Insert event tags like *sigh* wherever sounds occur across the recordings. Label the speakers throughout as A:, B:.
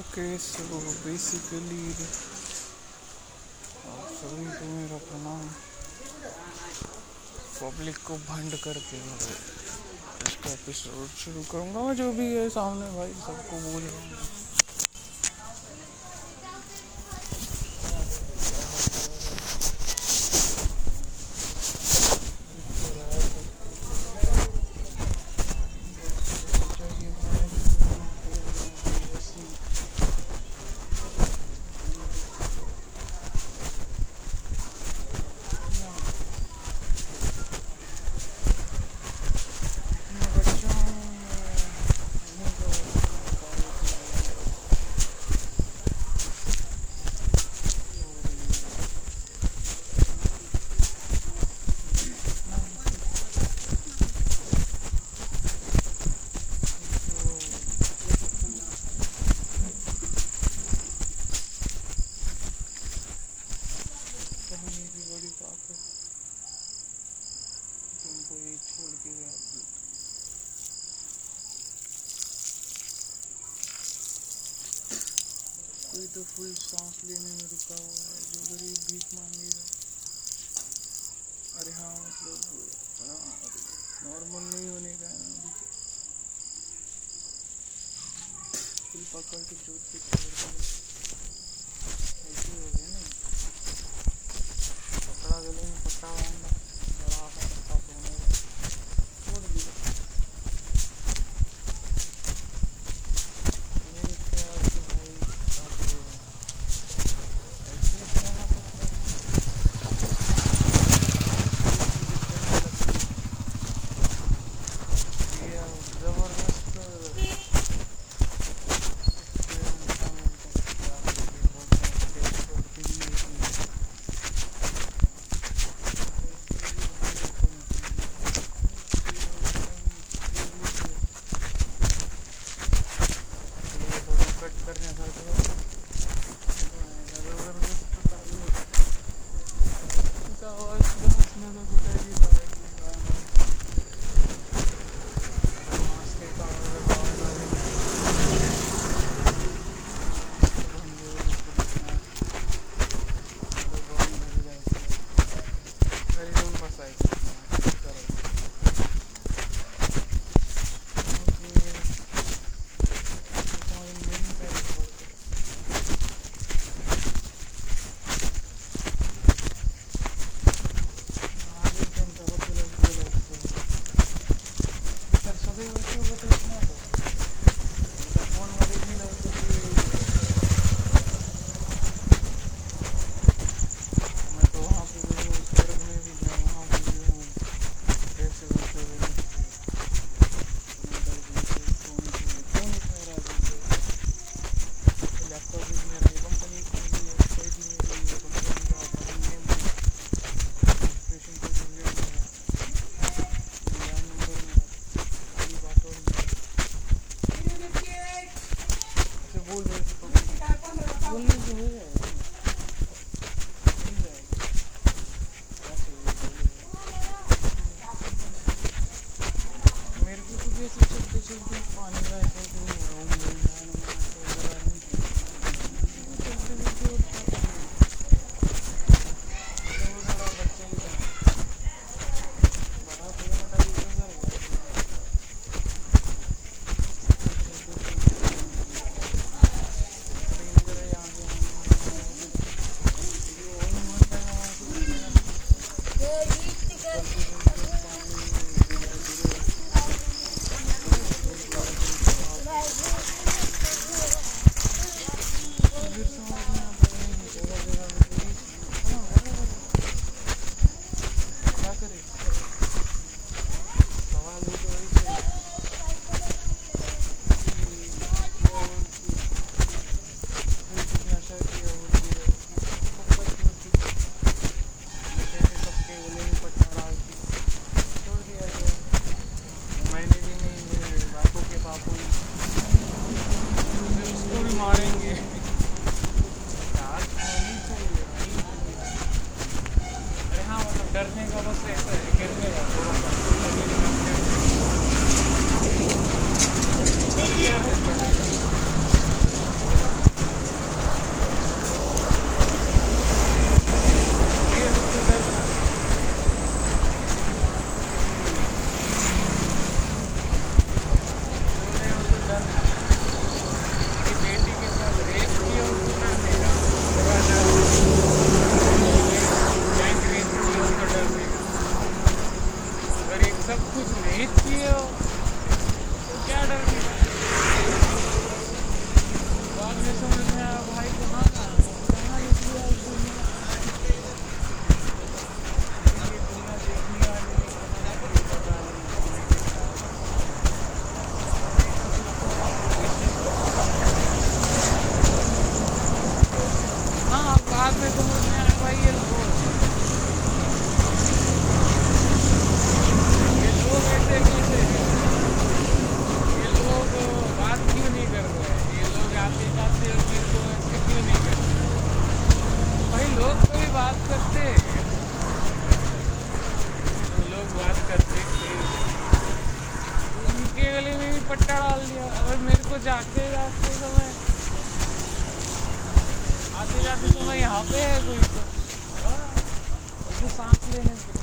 A: Okay so basically सभी को मेरा प्रणाम पब्लिक को भंड करके इसका एपिसोड शुरू करूँगा जो भी है सामने भाई, सबको बोल रहा हूँ।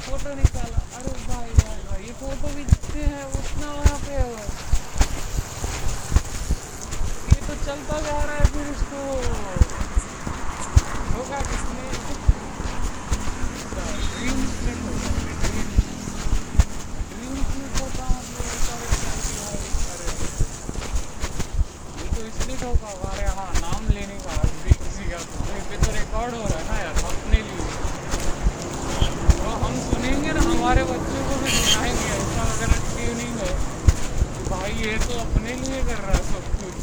A: फ़ोटो निकाला। अरे भाई भाई भाई, ये फ़ोटो भी जितने हैं, उतना वहाँ पे ये तो चलता जा रहा है फिर इसको। होगा किसने? ड्रीम तो हमारे यहाँ नाम लेने का किसी का तो तो रिकॉर्ड हो रहा है ना यार, अपने लिए। तो हम सुनेंगे ना, हमारे बच्चों को भी सुनाएँगे, ऐसा अगर ट्यूनिंग है भाई ये तो अपने लिए कर रहा है सब कुछ।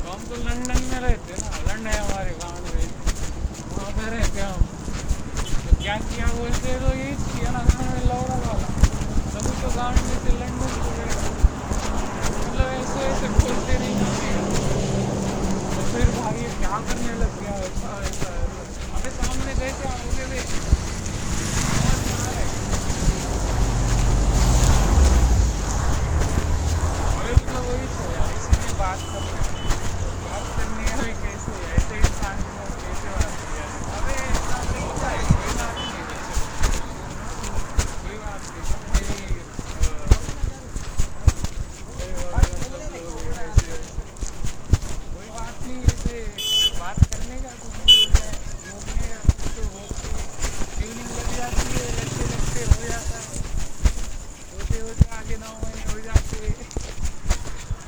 A: तो हम तो लंदन में रहते हैं ना, लंदन है हमारे गाँव में। वहाँ पे रहते हैं हम। तो क्या किया बोलते तो यही किया ना, गाँव में लौड़ा वाला तभी तो गाँव में से लंदन मतलब ऐसे ऐसे खोलते नहीं तो फिर भाई ये क्या करने लग गया? ऐसा ऐसा अबे सामने गए थे आओगे भी अरे मतलब वही तो यार इसीलिए बात कर रहे हैं बात करनी है भाई कैसे ऐसे इंसान के साथ कैसे बात किया जाए अबे इतना तरीका है कोई बात नहीं है कोई बात नहीं मेरी कोई बात नहीं ऐसे बात करने का कुछ नहीं होता है घूमने का कुछ तो होते ट्यूनिंग लग जाती है लगते लगते हो जाता है होते होते आगे नौ महीने हो जाते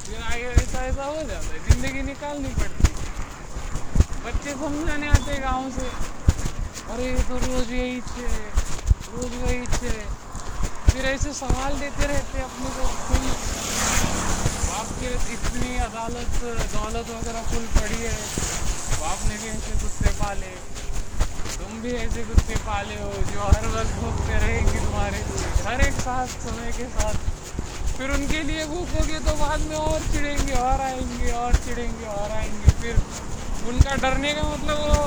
A: फिर ऐसा हो जाता है। ज़िंदगी निकालनी पड़ती बच्चे समझाने आते गाँव से। अरे तो रोज़ यही छे रोज़ वही छे फिर ऐसे सवाल देते रहते अपने को। खुल बाप के इतनी अदालत दौलत वगैरह फुल पड़ी है। बाप ने भी ऐसे कुत्ते पाले। तुम भी ऐसे कुत्ते पाले हो जो हर वक्त भूखते रहेंगे तुम्हारे। हर एक साथ, समय के साथ। फिर उनके लिए भूख होगी तो बाद में और चिड़ेंगे और आएँगे, और चिड़ेंगे और आएँगे। फिर उनका डरने का मतलब वो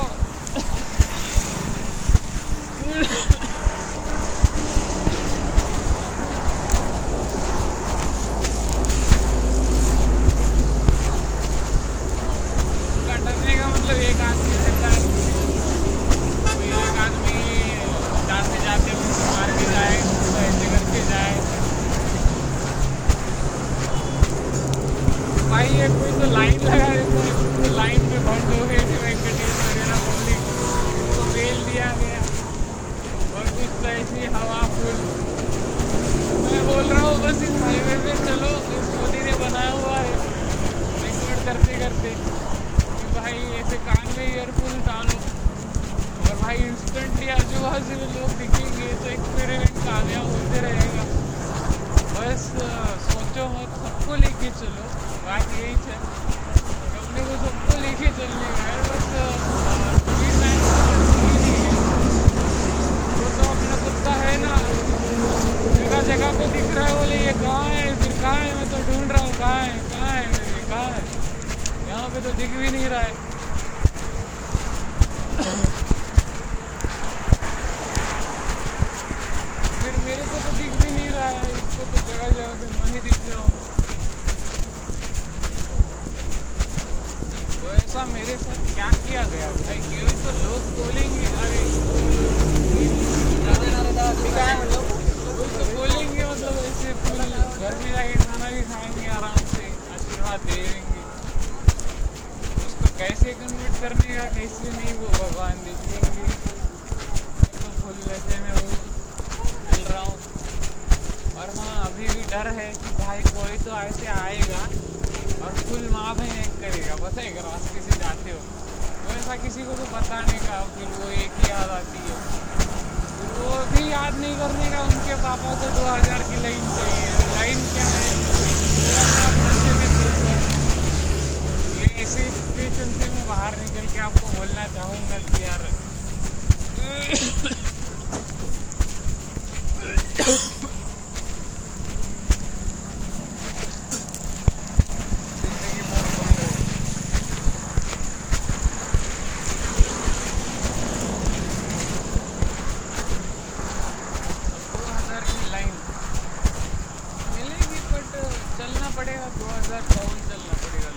A: पड़ेगा, दो हज़ार चौवन चलना पड़ेगा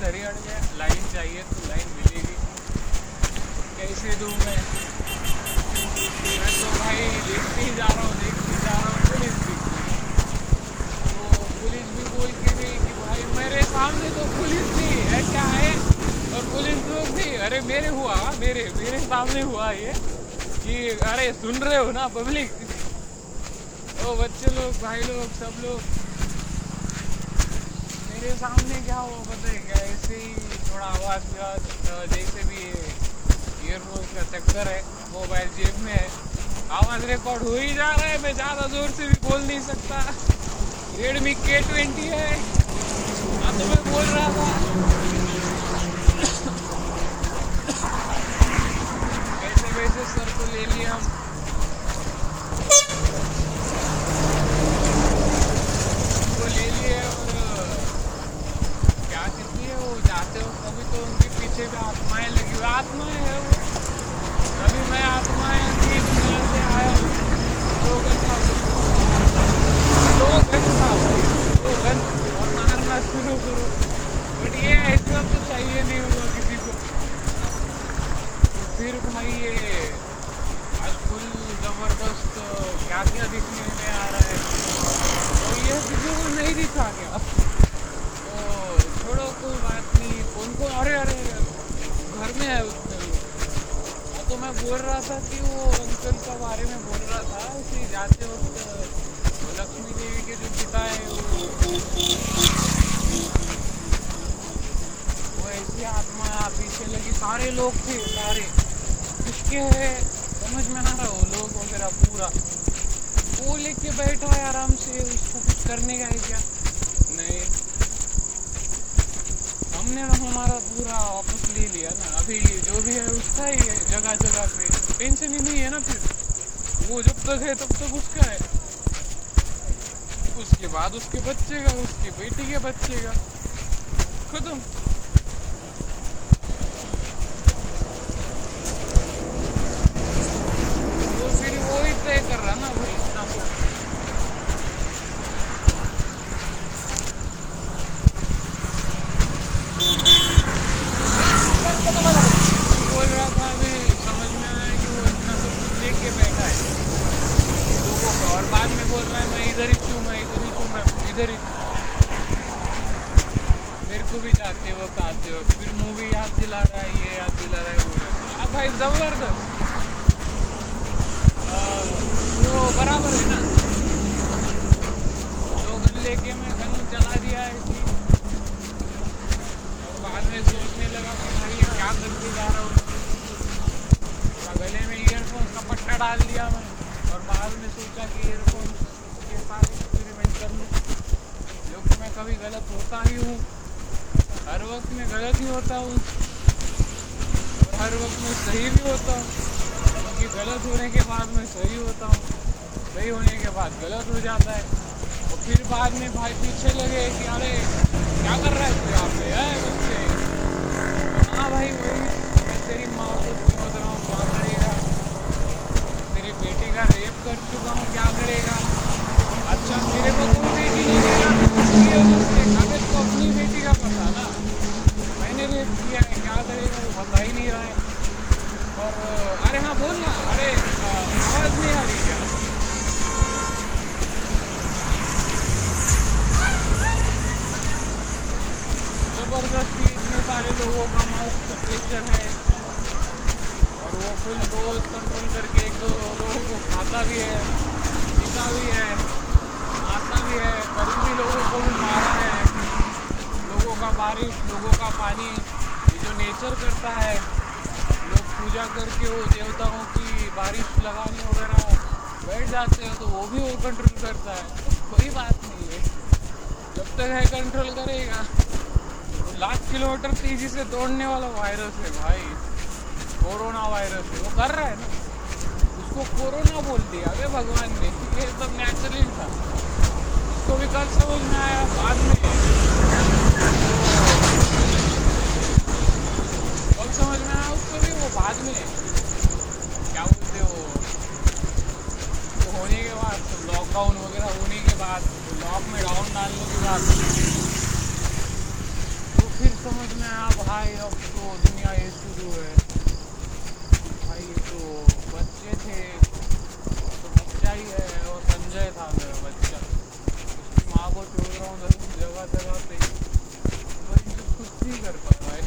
A: घर ही अड़ गया लाइन चाहिए तो लाइन मिलेगी कैसे दूँ मैं? मैं तो भाई देखते ही जा रहा हूँ देखते ही जा रहा हूँ, पुलिस भी। तो पुलिस भी बोल के भी कि भाई, मेरे सामने तो पुलिस थी है क्या है? और पुलिस लोग भी, अरे मेरे हुआ, मेरे मेरे सामने हुआ ये, कि अरे सुन रहे हो ना पब्लिक ओ बच्चे लोग, भाई लोग, सब लोग। मेरे सामने क्या हुआ पता है? क्या ऐसे ही थोड़ा आवाज़ विवाज जैसे भी ईयरफोन का चक्कर है मोबाइल जेब में है। आवाज़ रिकॉर्ड हो ही जा रहा है, मैं ज़्यादा ज़ोर से भी बोल नहीं सकता। रेडमी के ट्वेंटी है। हाँ तो मैं बोल रहा था। *coughs* कैसे वैसे सर को ले लिया हम उनको ले लिए और क्या कहती है वो जाते हो कभी तो उनके पीछे भी आत्माएँ लगी हुई आत्माएँ है वो। कभी मैं आत्माएँ की दुनिया से आया हूँ। दो घंटा दो घंटा। दो घंटा। और मारना शुरू करो। बट ये ऐसा तो चाहिए नहीं होगा किसी को। फिर भाई ये आज फुल ज़बरदस्त क्या क्या दिखने में आ रहा है। तो ये किसी को नहीं दिखा क्या तो छोड़ो कोई बात नहीं कौन को अरे अरे घर में है उसमें लोग हाँ, तो मैं बोल रहा था कि वो अंकल के बारे में बोल रहा था, कि जाते वक्त लक्ष्मी देवी के जो पिता है, वो वो ऐसी आत्मा पीछे लगी, सारे लोग थे, सारे। किसके है? समझ में ना रहा, वो लोग वगैरह पूरा। वो लेके बैठा है आराम से, उसको कुछ करने का है क्या? नहीं। हमने हमारा पूरा ले लिया ना। अभी जो भी है उसका ही है जगह जगह पे। टेंशन ही नहीं है ना फिर। वो जब तक है, तब तक उसका है। उसके बाद उसके बच्चे का, उसकी बेटी के बच्चे का। खत्म तो फिर वो ही तय कर रहा ना भाई इतना तो बोल रहा था अभी समझ में आया कि वो इतना सब कुछ देख के बैठा है लोगों का और बाद में बोल रहा है मैं इधर ही हूँ मैं इधर ही हूँ मैं इधर ही हूँ। मेरे को भी जाते वक्त आते वक्त फिर मूवी याद दिला रहा है ये याद दिला रहा है वो याद- अब भाई ज़बरदस्त आ, वो बराबर है ना दो गन लेके मैं गन चला दिया है ऐसे ही। और बाद में सोचने लगा कि भाई ये क्या करके जा रहा हूँ और गले में ईयरफोन का पट्टा डाल दिया मैं और बाद में सोचा कि के साथ एक्सपेरिमेंट कर लूँ। जो कि मैं कभी गलत होता ही हूँ। हर वक्त मैं गलत ही होता हूँ। हर वक्त मैं सही भी होता हूँ। क्योंकि गलत होने के बाद मैं सही होता हूँ। सही होने के बाद गलत हो जाता है। और फिर बाद में भाई पीछे लगे कि अरे, क्या कर रहा है तू यहाँ पे है हाँ भाई, वही तेरी माँ को क्यों रहा हूँ क्या करेगा तेरी बेटी का रेप कर चुका हूँ, क्या करेगा? अच्छा मेरे को कोई बेटी नहीं देगा उसकी वजह से अबे तो अपनी बेटी का पता ना मैंने रेप किया है, क्या करेगा, वो बता ही नहीं रहा है। और, अरे हाँ बोल ना, अरे आवाज़ नहीं आ रही क्या? ज़बरदस्ती इतने सारे लोगों का माउथ प्रेशर है। फुल डोज कंट्रोल करके एक दो लोगों को खाता भी है, पीता भी है आता भी है करीबी लोगों को भी मारा है। लोगों का बारिश, लोगों का पानी जो नेचर करता है, लोग पूजा करके वो देवताओं की बारिश लगाने वगैरह बैठ जाते हैं तो वो भी वो कंट्रोल करता है। कोई बात नहीं है। जब तक है कंट्रोल करेगा। तो लाख किलोमीटर तेज़ी से दौड़ने वाला वायरस है भाई। कोरोना वायरस है, वो कर रहा है ना? उसको कोरोना बोल दिया। अबे भगवान ने ये सब नेचुरली था। उसको भी कल समझ में आया, बाद में। कब समझ में आया उसको भी? वो बाद में। क्या बोलते वो? होने के बाद लॉकडाउन वगैरह होने के बाद लॉक में डाउन डालने के बाद। तो फिर समझ में आया, भाई, अब तो दुनिया ये शुरू है ये तो बच्चे थे तो बच्चा ही है और संजय था मेरा बच्चा। उसकी माँ को छोड़ रहा हूँ जगह जगह पे भाई तो कुछ नहीं कर पा रहा है।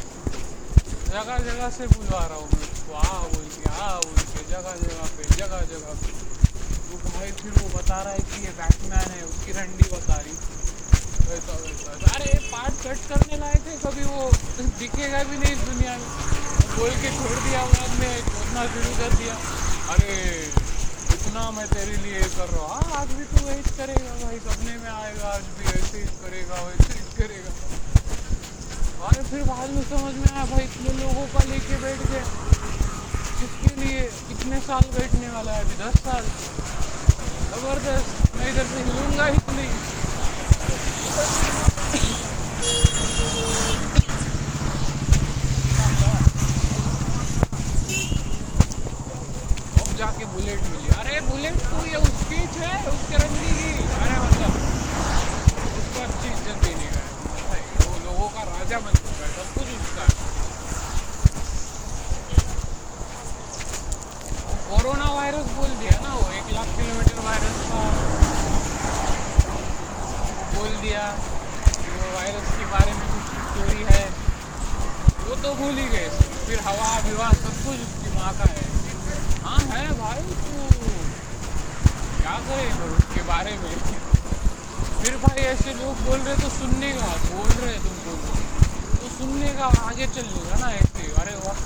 A: जगह जगह से बुलवा रहा हूँ मैं। उसको आ बोल के, आ बोल के, जगह जगह पे, जगह जगह पे। वो भाई फिर वो बता रहा है कि ये बैटमैन है, उसकी रंडी बता रही। वैसा वैसा। अरे, पार्ट कट करने लाए थे, कभी वो दिखेगा भी नहीं इस दुनिया में। बोल के छोड़ दिया बाद में। खोदना शुरू कर दिया। अरे, इतना मैं तेरे लिए कर रहा हूँ। आज भी तू वही करेगा भाई, सपने में आएगा, आज भी ऐसे ही करेगा, वैसे ही करेगा। अरे, फिर बाद में समझ में आया भाई, इतने लोगों का लेके बैठ गए। किसके लिए? कितने साल बैठने वाला है अभी? दस साल। ज़बरदस्त। मैं इधर से हिलूँगा ही नहीं। जाके बुलेट मिली। अरे बुलेट तो ये उसकी है उसके रंगी की। अरे मतलब उसको अच्छी इज़्ज़त देने का है। वो लोगों का राजा बन चुका है, सब कुछ उसका है। कोरोना वायरस बोल दिया ना वो, एक लाख किलोमीटर वायरस का। बोल दिया वो वायरस के बारे में कुछ स्टोरी है। वो तो भूल ही गए, फिर हवा, विवाह, सब कुछ उसकी माँ का है। हाँ है भाई, तू क्या करे उसके बारे में? फिर भाई ऐसे लोग बोल रहे तो सुनने का, बोल रहे तुमको तो सुनने का आगे चलेगा ना ऐसे, अरे वाह,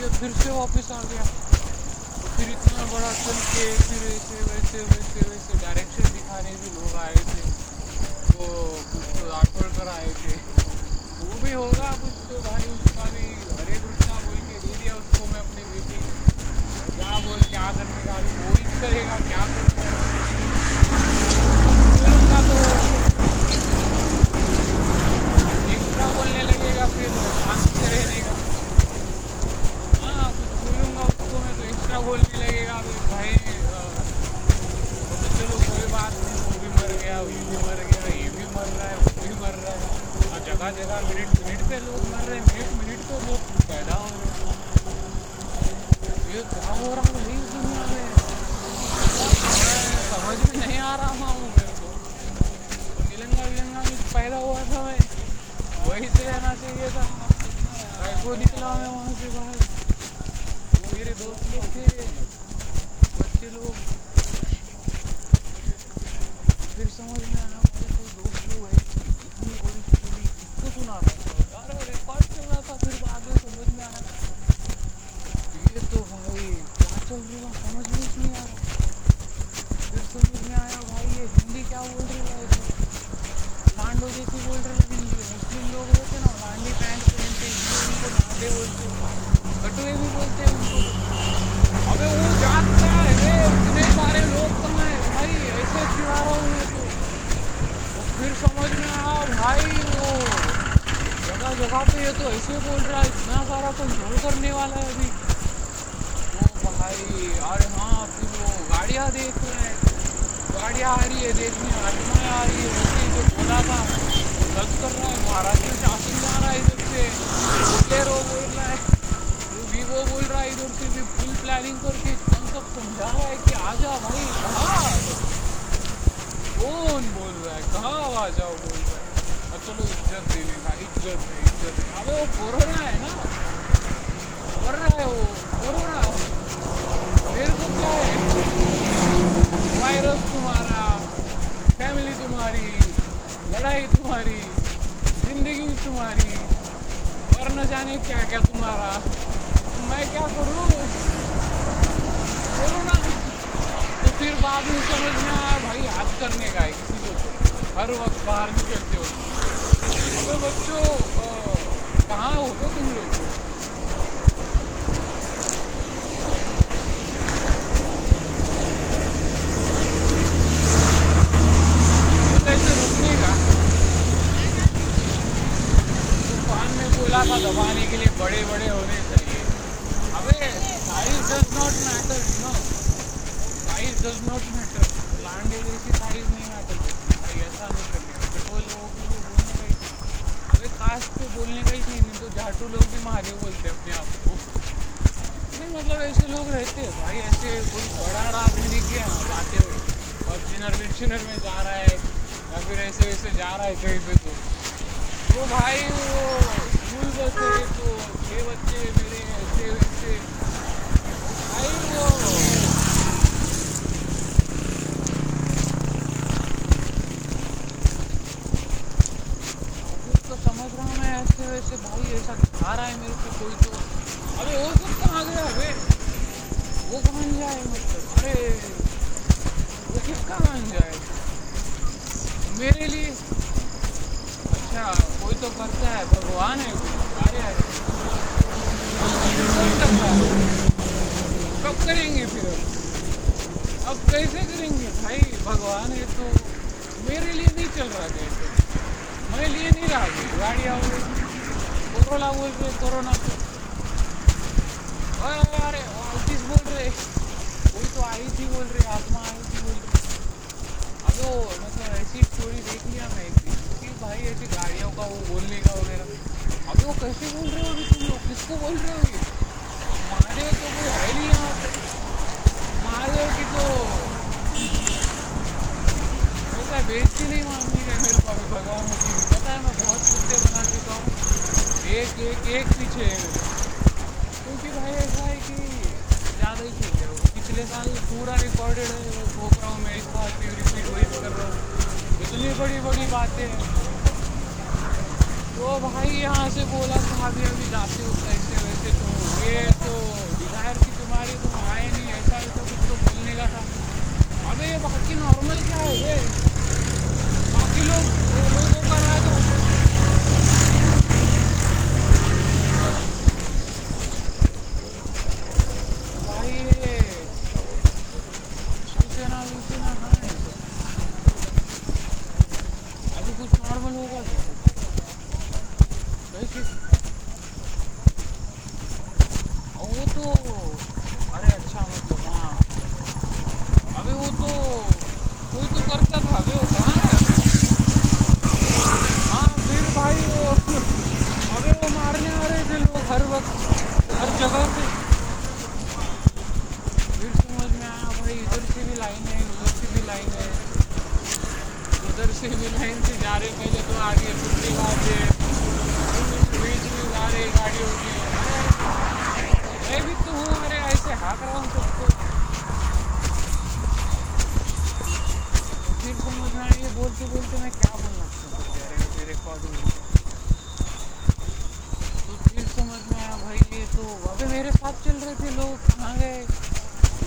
A: ये फिर से वापस आ गया। तो फिर इतना बड़ा चल के फिर ऐसे, वैसे वैसे वैसे डायरेक्शन दिखाने भी लोग आए थे। तो कुछ तो राठौड़कर आए थे। वो भी होगा कुछ तो भाई, उसका भी हरे कृष्णा बोल के दे दिया उसको मैं अपनी बेटी क्या बोल क्या करेगा क्या करेगा तो एक्स्ट्रा बोलने लगेगा फिर से हाँ कुछ बोलूँगा उसको मैं तो एक्स्ट्रा बोलने लगेगा फिर भाई तो चलो कोई बात नहीं वो भी मर गया ये भी मर गया ये भी मर रहा है वो भी मर रहा है और जगह जगह मिनट मिनट पे लोग मर रहे हैं मिनट मिनट पे लोग पैदा हो रहे हैं ये क्या हो रहा है इस दुनिया में मैं समझ में नहीं आ रहा हूँ। को तो तिलंगा विलंगा में पैदा हुआ था मैं वही से रहना चाहिए था कैसे निकला मैं वहाँ से बाहर मेरे दोस्त लोग थे बच्चे लोग फिर समझ में आया मुझे कोई दोस्त लोग है इतनी बड़ी स्टोरी किसको सुना रहा था अरे रिकॉर्ड चल रहा था फिर बाद में समझ में आया ये तो भाई क्या चल रहा है समझ में ही नहीं आ रहा फिर समझ में आया भाई ये हिंदी क्या बोल रहे हैं ऐसे लांडो जैसी बोल रहे हैं हिंदी मुस्लिम लोग होते ना लांडी पैंट पहनते इसलिए उनको लांडे बोलते कटुए भी बोलते हैं उनको अबे वो जानता है रे इतने सारे लोग कहाँ है भाई ऐसे चिढ़ा रहा हूँ मैं तो तो फिर समझ में आया भाई वो जगह जगह पे ये तो ऐसे बोल रहा है इतना सारा कंट्रोल करने वाला है अभी वो भाई अरे हाँ फिर वो गाड़ियाँ देख रहे हैं गाड़ियाँ आ रही है देखने आत्माएँ आ रही है वैसे ही जो बोला था वो गलत कर रहा है महाराष्ट्र शासन जा रहा है इधर से बुलेरो बोल रहा है वो वीवो बोल रहा है इधर से भी फुल प्लानिंग करके हम सब समझा रहा है कि आ जा भाई कहाँ आ जाओ? कौन बोल रहा है कहाँ आ जाओ बोल रहा है और चलो इज़्ज़त देने का इज़्ज़त है इज़्ज़त है अबे वो कोरोना है ना कर रहा है वो कोरोना मेरे को क्या है वायरस तुम्हारा फैमिली तुम्हारी लड़ाई तुम्हारी ज़िंदगी तुम्हारी और न जाने क्या क्या तुम्हारा मैं क्या करूँ कोरोना तो फिर बाद में समझ में आया भाई याद करने का है किसी को हर बाहर निकलते हो अबे बच्चों कहाँ हो तो तुम लोग तो बोला था दबाने के लिए बड़े बड़े होने चाहिए अबे size does not matter you know size does not matter लांडे जैसी साइज़ नहीं मैटर ऐसा नहीं करने का बोलने का ही कास्ट का ही नहीं नहीं तो झाटू लोग भी महादेव बोलते हैं अपने आप को। नहीं मतलब ऐसे लोग रहते हैं भाई, ऐसे कोई बड़ा बड़ा आदमी दिख गया जाते हुए फॉर्चुनर विर्चुनर में जा रहा है, या फिर ऐसे, वैसे जा रहा है कहीं पे तो। वो भाई, वो स्कूल बस है तो छः बच्चे मेरे ऐसे, वैसे। भाई, वो तो समझ रहा हूँ मैं ऐसे भाई ऐसा दिखा रहा है मेरे को कोई तो। अरे वो सब कहाँ गया? अबे, वो कहाँ जाए मतलब अरे, वो किसका मान जाए मेरे लिए? अच्छा कोई तो करता है, भगवान है कोई अरे अरे करता है? कब करेंगे फिर? अब कैसे करेंगे भाई? भगवान है तो मेरे लिए नहीं चल रहा कैसे मेरे लिए नहीं रहा, गाड़ी आओ। कोरोना बोल रहे कोरोना को अरे अरे ऑफ़िस बोल रहे वही तो आई थी बोल रहे आत्मा आई थी बोल रहे अब वो मतलब ऐसी स्टोरी देख लिया मैं कि भाई ऐसी गाड़ियों का वो बोलने का वगैरह अभी वो कैसे बोल रहे हो अभी तुम लोग किसको बोल रहे हो ये महादेव तो कोई है नहीं यहाँ पे महादेव की तो बेइज्जती नहीं माननी है मेरे को अभी भगवान पता है मैं बहुत कुत्ते बना चुका हूँ एक एक एक पीछे। क्योंकि भाई ऐसा है कि ज़्यादा ही ठीक है पिछले साल पूरा रिकॉर्डेड है, वो भोग रहा हूँ मैं इस बात पे रिपीट वही कर रहा हूँ। इतनी बड़ी बड़ी बातें हैं। तो भाई यहाँ से बोला था अभी अभी जाते हो कैसे वैसे तो ये तो डिज़ायर की तुम्हारी तुम आए नहीं, ऐसा ऐसा कुछ तो बोलने का था। अबे ये बाकी नॉर्मल क्या है ये? बाकी लोग लोगों का राज होता है भाई ये शिवसेना विवसेना कहाँ है सब? अभी कुछ नॉर्मल होगा तो कैसे और वो तो अरे अच्छा मतलब हाँ अबे वो तो कोई तो करता था अबे वो कहाँ है हाँ फिर भाई वो अबे वो मारने आ रहे थे लोग हर वक्त हर जगह पे फिर समझ में आया भाई इधर से भी लाइन है उधर से भी लाइन है उधर से भी लाइन से जा रहे पहले तो आगे कुत्ते खाते बीच में जा रहे गाड़ी होती है मैं भी तो हूँ अरे ऐसे हाँक रहा हूँ सबको फिर समझ में ये बोलते बोलते मैं क्या बोलना चाहता हूँ रिकॉर्डिंग तो फिर समझ में आया भाई, ये तो अबे मेरे साथ चल रहे थे लोग, कहाँ गए?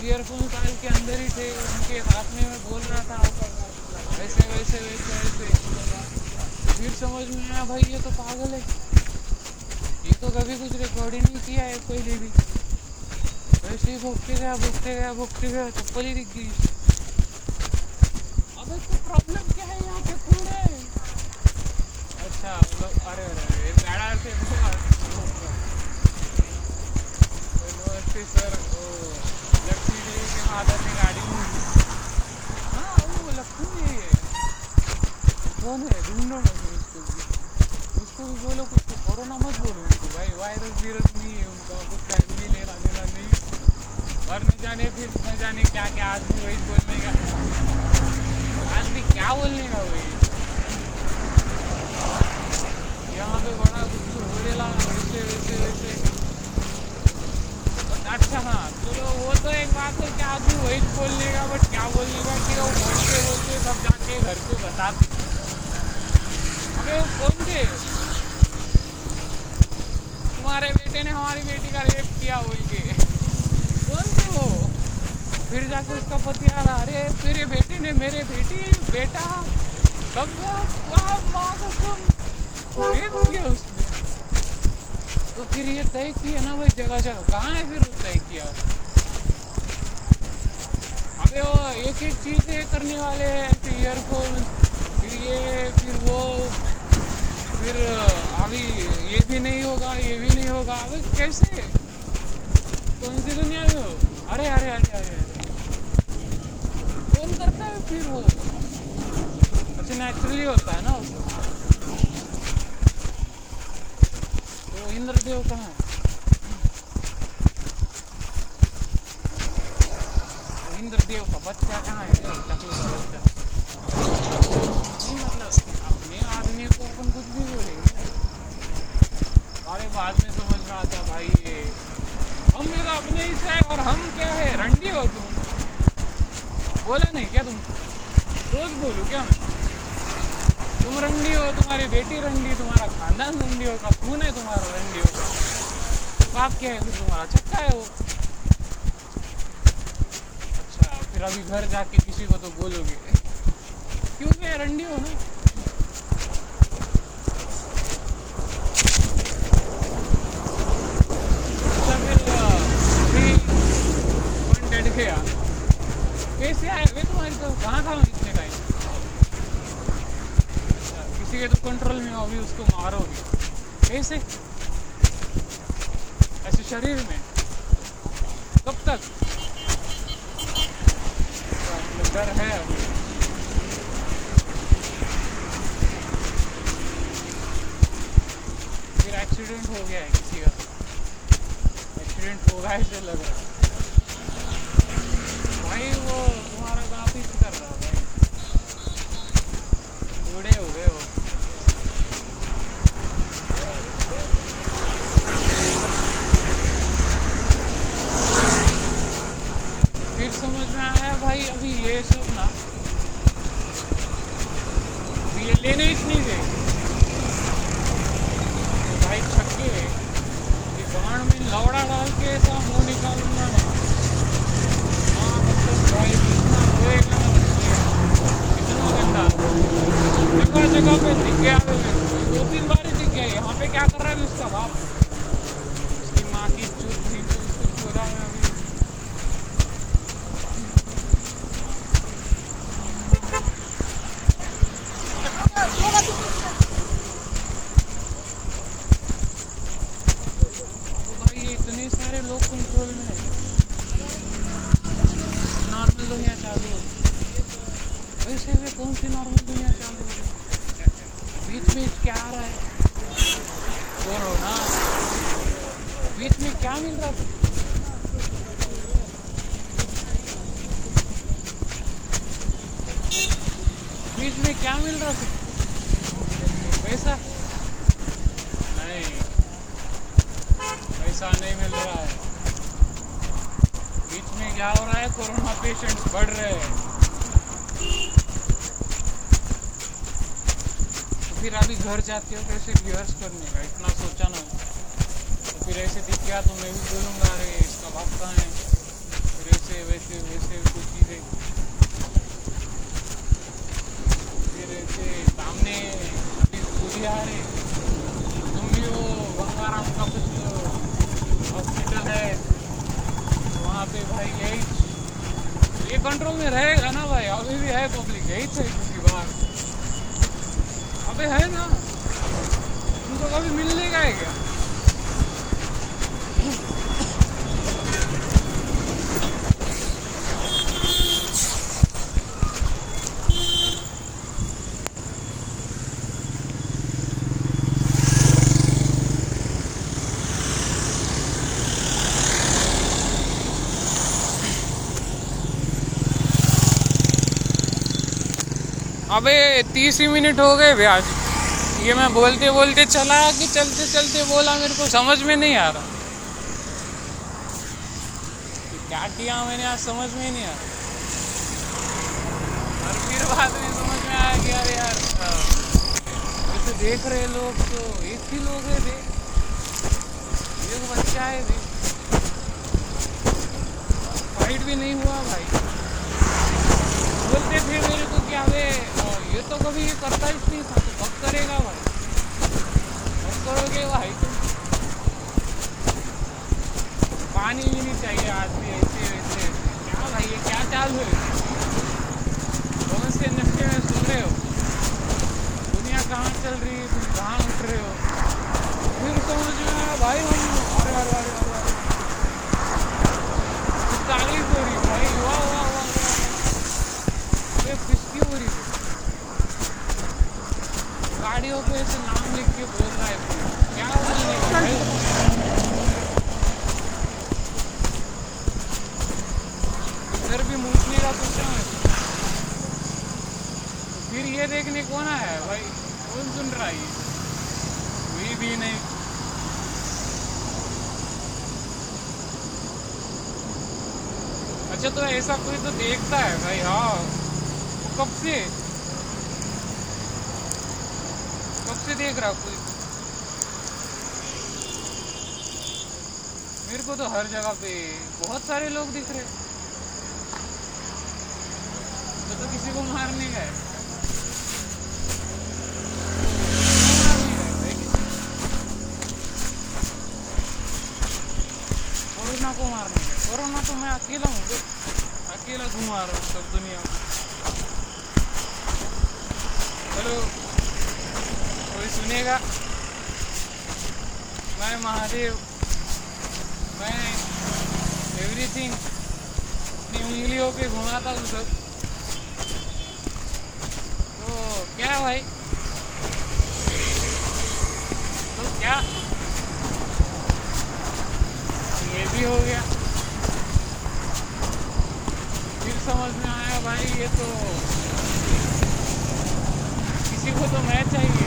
A: ईयरफोन काल के अंदर ही थे, उनके हाथ में मैं बोल रहा था वैसे वैसे वैसे वैसे। फिर समझ में आया, भाई, ये तो पागल है। ये तो कभी कुछ रिकॉर्डिंग नहीं किया है पहले भी। वैसे ही भुगते गया भुगते गया भुगते गया चप्पल ही दिख गई। अबे तो प्रॉब्लम क्या है यहाँ पे कूड़े अच्छा मतलब अरे अरे गाड़ा से सर वो लक्ष्मी देवी के माता ने गाड़ी में हाँ वो लक्ष्मी देवी है कौन है ढूंढो उसको भी बोलो कुछ तो कोरोना मत बोलो उनको भाई वायरस वीरस नहीं है उनका कुछ फैमिली लेना देना नहीं और न जाने फिर न जाने क्या क्या आदमी वही बोलने का आदमी क्या बोलने का वही यहाँ पे बड़ा कुछ होलेला वैसे वैसे वैसे। अच्छा हाँ चलो, वो तो एक बात है कि आदमी वही बोलने का बट क्या बोलने का कि वो बोलते बोलते सब जाके घर पे बताते वो तुम्हारे बेटे ने हमारी बेटी का रेप किया बोल के। कौन थे वो? फिर जाके उसका पति आ रहा, अरे, तेरे बेटे ने मेरे बेटी, बेटा, कब माँ कसम रेप किया उसने। तो फिर ये तय किया ना भाई, जगह जगह। कहाँ है फिर तय किया? अबे वो एक एक चीज़ करने वाले हैं ऐसे ईयरफोन फिर ये, फिर वो। फिर, अभी ये भी नहीं होगा, ये भी नहीं होगा। अबे कैसे? कौन सी दुनिया में हो? अरे अरे अरे अरे कौन करता है फिर वो? अच्छा नेचुरली होता है ना वो? इंद्रदेव कहाँ है? इंद्रदेव का बच्चा कहाँ है? टकलू का बच्चा। नहीं मतलब अपने आदमी को अपन कुछ भी अरे बाद में समझ में आता, भाई, ये। हम मेरा अपने ही से और हम क्या है? रंडी हो तुम। बोला नहीं क्या तुम? रोज बोलू क्या मैं? तुम रंडी हो, तुम्हारी बेटी रंडी तुम्हारा खानदान रंडी होगा, खून है तुम्हारा रंडी होगा। बाप क्या है, तुम्हारा छक्का है वो। अच्छा फिर अभी घर जाके किसी को तो बोलोगे। क्यों क्योंकि रंडी हो ना अच्छा फिर अभी वन गया कैसे आए? वे तुम्हारी तो कहाँ था इतने टाइम किसी के तो कंट्रोल में हो अभी उसको मारोगे। कैसे? ऐसे शरीर में? कब तक? डर है अभी फिर एक्सीडेंट हो गया है किसी का। एक्सीडेंट होगा ऐसे लग रहा है। वो तुम्हारा काफ़ी कर रहा भाई बूढ़े हो गए हो फिर समझ में आया भाई अभी ये सब ना अभी ये लेने ही नहीं गए भाई छक्के ये गांड में लौड़ा डाल के ऐसा मुँह निकालूँगा ना हाँ मतलब भाई इतना रोएगा ना बच्चे इतना गंदा जगह जगह पे दिख गया है मेरे को। दो तीन बार ही दिख गया यहाँ पे क्या कर रहा है अभी उसका बाप उसकी माँ की चूत थी तो उसको छोड़ा मैं अभी तो भाई ये इतने सारे लोग कंट्रोल में है नॉर्मल दुनिया चालू हो वैसे भी कौन सी नॉर्मल दुनिया चालू हो बीच में क्या आ रहा है? कोरोना। बीच में क्या मिल रहा था? बीच में क्या मिल रहा था? पैसा? नहीं। पैसा नहीं मिल रहा है। बीच में क्या हो रहा है? कोरोना पेशेंट्स बढ़ रहे हैं। फिर अभी घर जाते हो, कैसे रिहर्स करने का? इतना सोचा ना। तो फिर ऐसे दिख गया तो मैं भी बोलूँगा, अरे, इसका बाप कहाँ है? फिर ऐसे, वैसे वैसे कुछ चीज़ें। फिर ऐसे सामने अभी पूरी आ रही। तुम भी वो गंगाराम का कुछ हॉस्पिटल है। वहाँ पे भाई यही। ये कंट्रोल में रहेगा ना भाई? अभी भी है पब्लिक यही थे बाहर अबे है ना? तुमको कभी मिलने का है क्या? अबे तीस ही मिनट हो गए ब्याज ये मैं बोलते बोलते चला कि चलते चलते बोला मेरे को, समझ में नहीं आ रहा। क्या किया मैंने आज, समझ में नहीं आ रहा। और फिर बाद में समझ में आया कि अरे यार वैसे देख रहे लोग तो एक ही लोग है, देख। एक बच्चा है, देख। फाइट भी नहीं हुआ भाई। बोलते थे मेरे को क्या वे ये तो कभी ये करता ही नहीं था तो कब करेगा भाई कब करोगे भाई तुम? पानी भी नहीं चाहिए आदमी ऐसे, वैसे। क्या भाई, ये क्या चालू है? नशे में सुन रहे हो? दुनिया कहाँ चल रही है? तुम कहाँ उठ रहे हो? फिर समझ में आया भाई, हम अरे अरे अरे अरे। हो रही भाई गाड़ियों पे ऐसे नाम लिख के बोल रहा है क्या इधर भी मूछने का सोचा है। फिर ये देखने कौन आया है भाई? कौन सुन रहा है कोई भी नहीं। अच्छा तो ऐसा कोई तो देखता है भाई हाँ। कब से? देख रहा कोई तो। मेरे को तो हर जगह पे बहुत सारे लोग दिख रहे तो, तो किसी को मारने गए। कोरोना को मारने गए। कोरोना तो मैं अकेला हूँ अकेला घूमा रहा हूँ सब दुनिया हेलो। सुनेगा मैं महादेव मैं एवरीथिंग अपनी उंगलियों के घुमाता हूँ सब। तो क्या भाई? तो क्या? ये भी हो गया। फिर समझ में आया भाई, ये तो किसी को तो मैं चाहिए।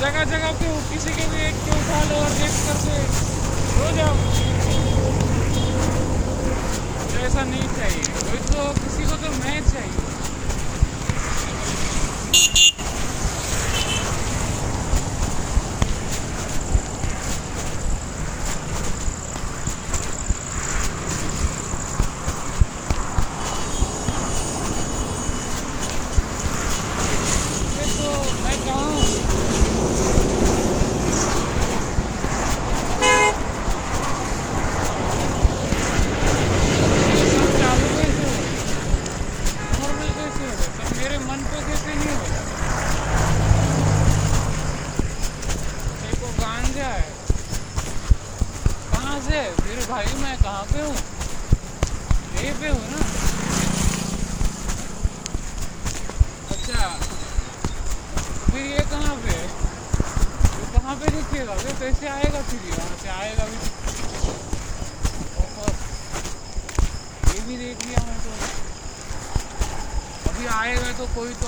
A: जगह जगह पे किसी के भी एक उठा लो और एक करके हो जाओ ऐसा नहीं चाहिए कोई तो किसी को तो मैं चाहिए pollito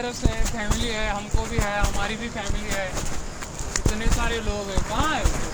A: वायरस है फैमिली है, हमको भी है, हमारी भी फैमिली है। इतने सारे लोग हैं। कहाँ है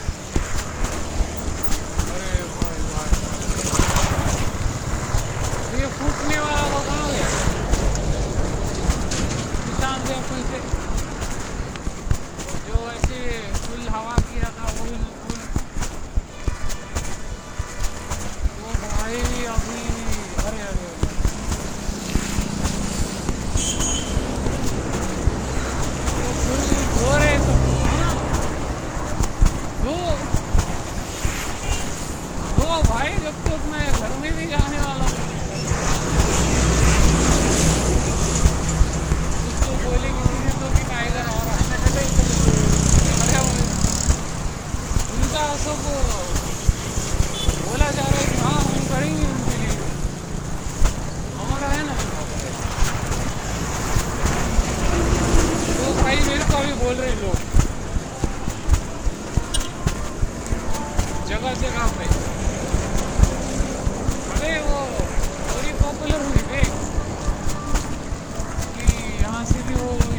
A: भी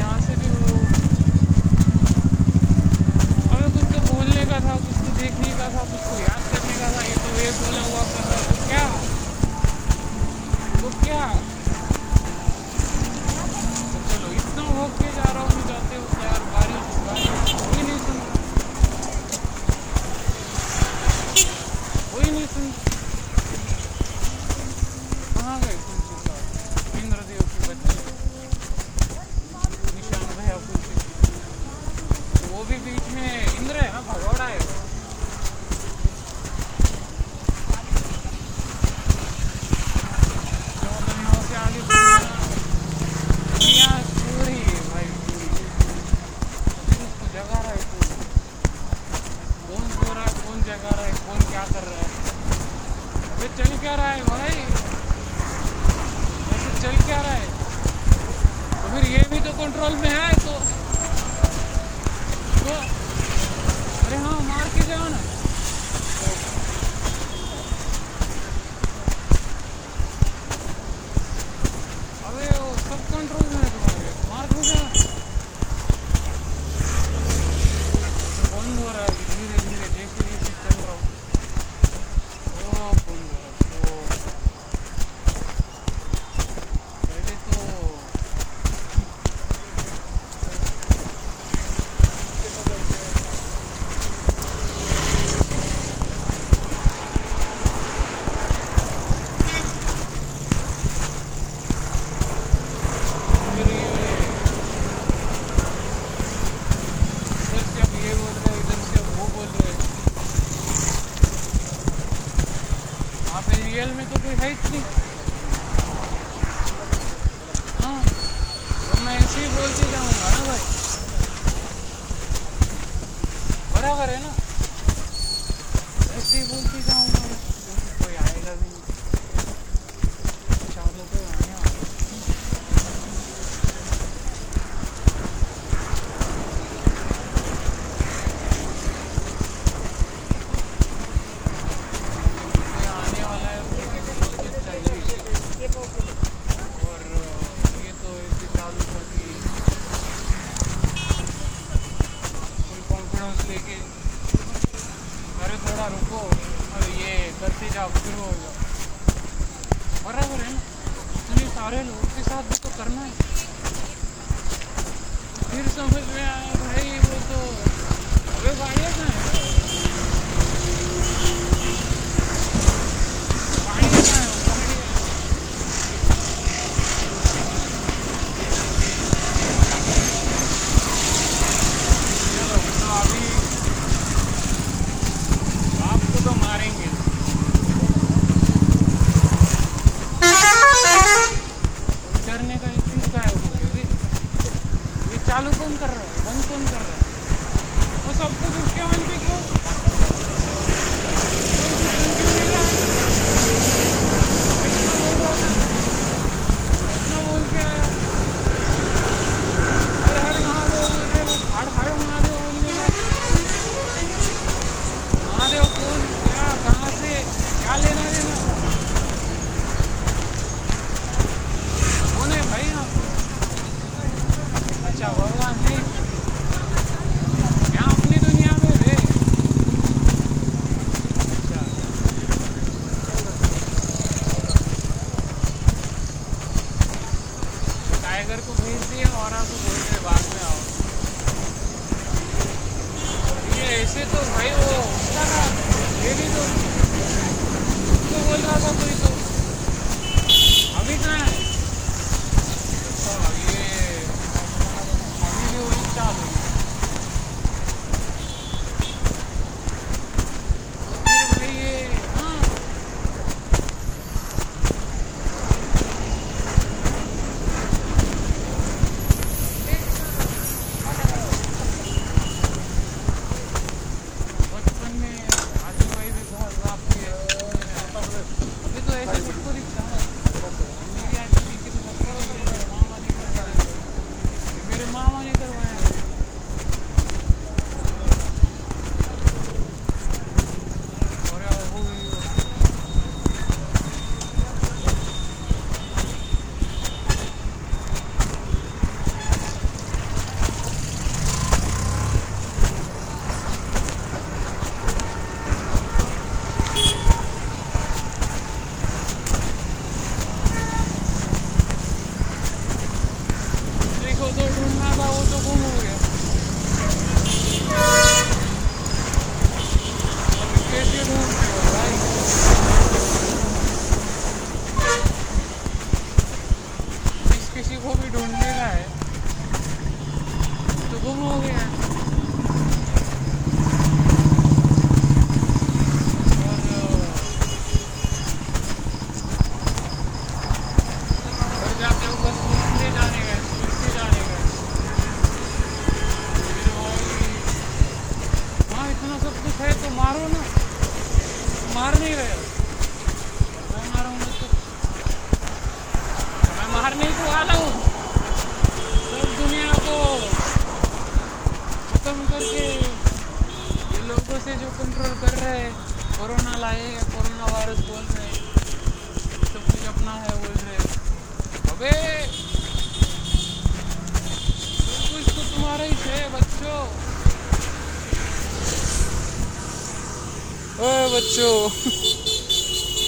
A: बच्चों।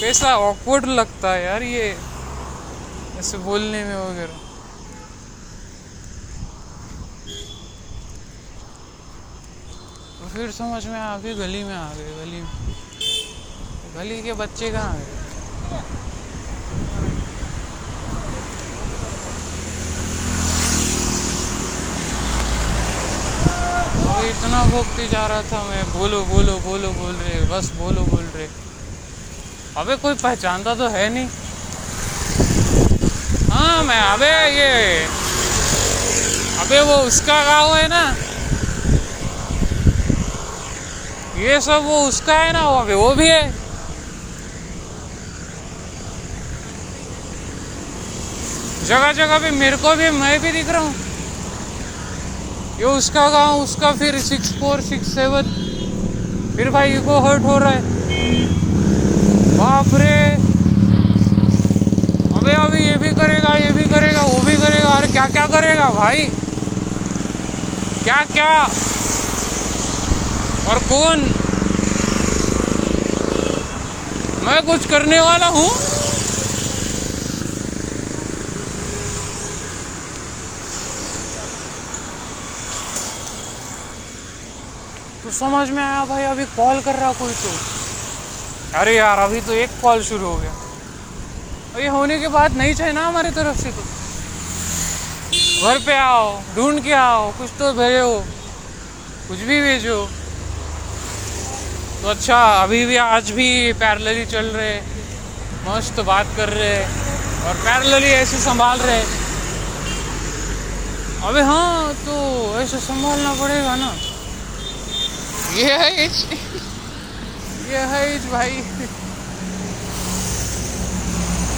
A: कैसा ऑकवर्ड लगता है यार ये। ऐसे बोलने में वगैरह। फिर समझ में आ गई गली में आ गए, गली में। गली के बच्चे कहाँ गए और इतना भोगते जा रहा था मैं, बोलो बोलो बोलो, बोल रहे, बस बोलो, बोल रहे। अबे कोई पहचानता तो है नहीं। हाँ मैं, अबे ये, अबे वो उसका गाँव है ना। ये सब वो उसका है ना, वो अबे वो भी है। जगह जगह पे मेरे को भी, मैं भी दिख रहा हूँ। ये उसका गाँव, उसका फिर सिक्स फोर सिक्स सेवन फिर भाई को हर्ट हो रहा है। बाप रे। अबे अभी ये भी करेगा, ये भी करेगा, वो भी करेगा, अरे क्या क्या करेगा भाई? क्या क्या और कौन? मैं कुछ करने वाला हूँ? तो समझ में आया भाई, अभी कॉल कर रहा कोई तो। अरे यार, अभी तो एक कॉल शुरू हो गया। ये होने के बाद नहीं चाहिए ना हमारी तरफ़ से तो। घर पे आओ, ढूंढ के आओ, कुछ तो भेजो, कुछ भी भेजो। तो अच्छा अभी भी, आज भी पैरेलली चल रहे मस्त बात कर रहे और पैरेलली ऐसे संभाल रहे अबे हाँ तो ऐसे संभालना पड़ेगा ना। ये है इच ये है इच भाई।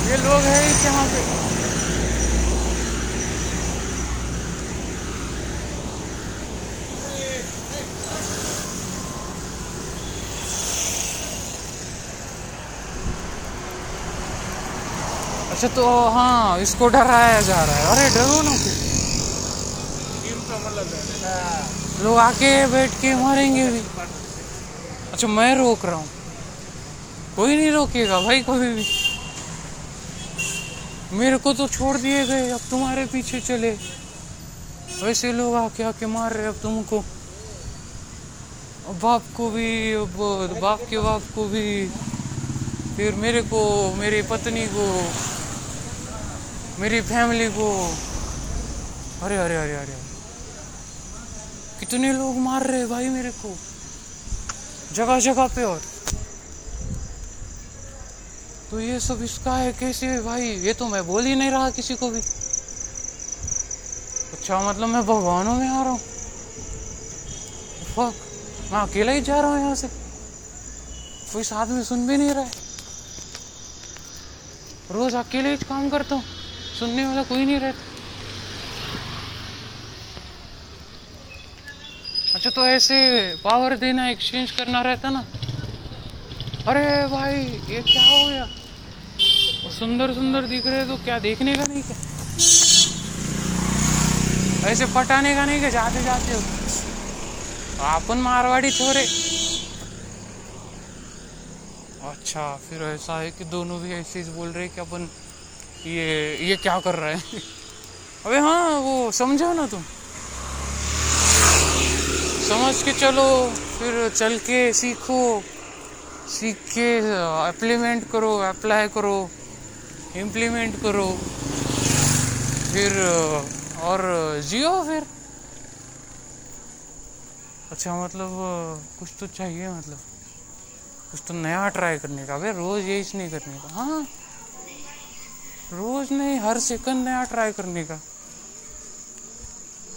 A: ये लोग हैं इच यहाँ पे। अच्छा तो हाँ इसको डराया जा रहा है। अरे डरो ना लोग आके बैठ के मारेंगे भी। अच्छा मैं रोक रहा हूँ। कोई नहीं रोकेगा भाई, कोई भी। मेरे को तो छोड़ दिए गए, अब तुम्हारे पीछे चले। वैसे लोग आके आके मार रहे अब तुमको। बाप को भी, अब बाप के बाप को भी। फिर मेरे को, मेरी पत्नी को, मेरी फैमिली को। अरे अरे अरे अरे। कितने लोग मार रहे भाई मेरे को। जगह जगह पे और। तो ये सब इसका है कैसे भाई? ये तो मैं बोल ही नहीं रहा किसी को भी। अच्छा मतलब मैं भगवानों में आ रहा हूँ। फक मैं अकेला ही जा रहा हूँ यहाँ से। कोई साथ में सुन भी नहीं रहा है। रोज अकेले ही काम करता हूँ। सुनने वाला कोई नहीं रहता। अच्छा तो ऐसे पावर देना एक्सचेंज करना रहता ना। अरे भाई, ये क्या हो गया? सुंदर सुंदर दिख रहे तो क्या देखने का नहीं क्या? ऐसे पटाने का नहीं क्या? जाते जाते अपन मारवाड़ी छोरे। अच्छा फिर ऐसा है कि दोनों भी ऐसे बोल रहे कि अपन ये ये क्या कर रहे है? *laughs* अबे हाँ वो समझो ना तुम। समझ के चलो, फिर चल के सीखो। सीख के इम्प्लीमेंट करो अप्लाई करो इम्प्लीमेंट करो। फिर और जियो फिर? अच्छा मतलब कुछ तो चाहिए मतलब। कुछ तो नया ट्राई करने का भाई रोज यही नहीं करने का। हाँ। रोज नहीं, हर सेकंड नया ट्राई करने का।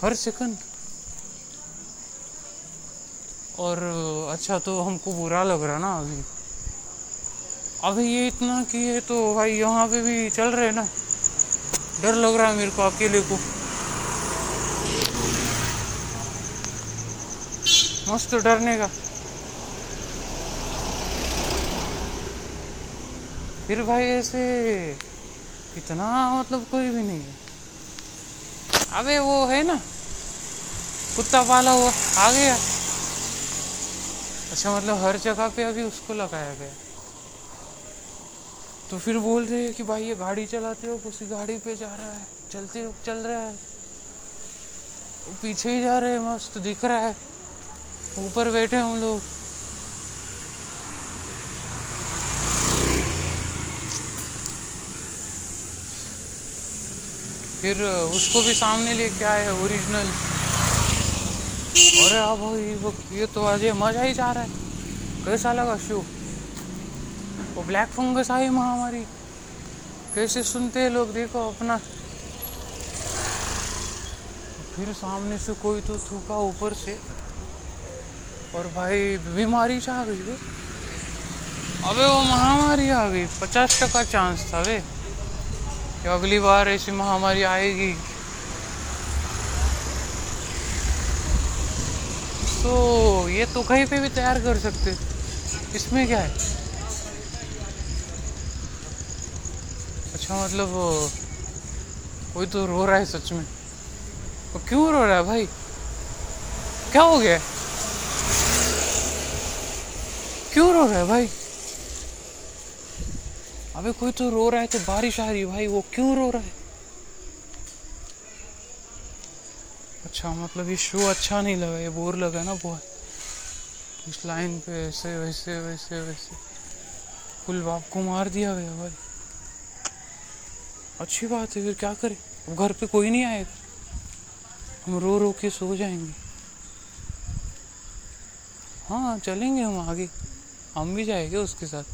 A: हर सेकंड और अच्छा तो हमको बुरा लग रहा ना अभी। अभी ये इतना किए तो भाई यहाँ पे भी चल रहे ना। डर लग रहा है मेरे को, अकेले को। मस्त डरने का। फिर भाई ऐसे इतना मतलब कोई भी नहीं है। अबे वो है ना, कुत्ता पाला हुआ, आ गया। अच्छा मतलब हर जगह पे अभी उसको लगाया गया। तो फिर बोल रहे हैं कि भाई ये गाड़ी चलाते हो, उसी गाड़ी पे जा रहा है, चलते चल रहा है। पीछे ही जा रहे हैं, मस्त दिख रहा है। ऊपर बैठे हम लोग। फिर, उसको भी सामने लेके आए ओरिजिनल अरे अब भाई वो ये तो आज मज़ा ही जा रहा है। कैसा लगा शो? वो ब्लैक फंगस आई महामारी। कैसे सुनते हैं लोग? देखो अपना। फिर सामने से कोई तो थूका ऊपर से। और भाई, बीमारी से आ गई वे। अबे वो महामारी आ गई। पचास टका चांस था वे। अगली बार ऐसी महामारी आएगी। तो ये तो कहीं पे भी तैयार कर सकते इसमें क्या है? अच्छा मतलब कोई तो रो रहा है सच में। वो क्यों रो रहा है भाई? क्या हो गया? क्यों रो रहा है भाई? अबे कोई तो रो रहा है तो बारिश आ रही है भाई, वो क्यों रो रहा है? अच्छा मतलब ये शो अच्छा नहीं लगा, ये बोर लगा ना बहुत। इस लाइन पे ऐसे, वैसे वैसे वैसे। फुल बाप को मार दिया गया भाई। अच्छी बात है, फिर क्या करें? अब घर पे कोई नहीं आएगा। हम रो रो के सो जाएँगे। हाँ चलेंगे हम आगे। हम भी जाएँगे उसके साथ।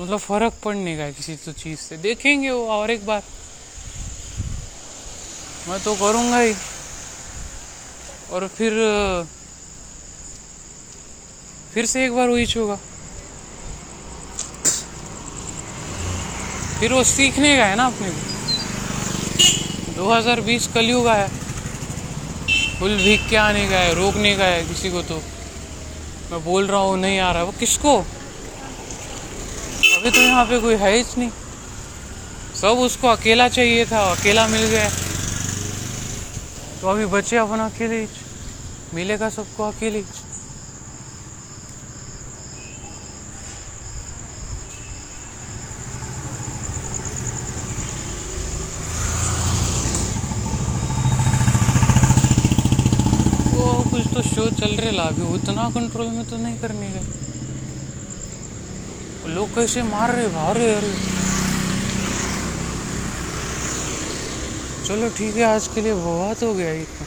A: मतलब फ़र्क पड़ने का है किसी तो चीज़ से। देखेंगे वो और एक बार। मैं तो करूँगा ही। और फिर फिर से एक बार वही होगा। फिर वो सीखने का है ना अपने को। 2020 कलयुग आया फुल भीग के आने का है, रोकने का है किसी को तो। मैं बोल रहा हूँ, नहीं आ रहा। है वो किसको? अभी तो यहाँ पे कोई है ही नहीं। सब उसको अकेला चाहिए था, अकेला मिल गया। तो अभी बचे अपन अकेले मिलेगा सबको अकेले कुछ तो शो चल रहे ला अभी उतना कंट्रोल में तो नहीं करने का लोग कैसे मार रहे भाग रहे अरे। चलो ठीक है, आज के लिए बहुत हो गया इतना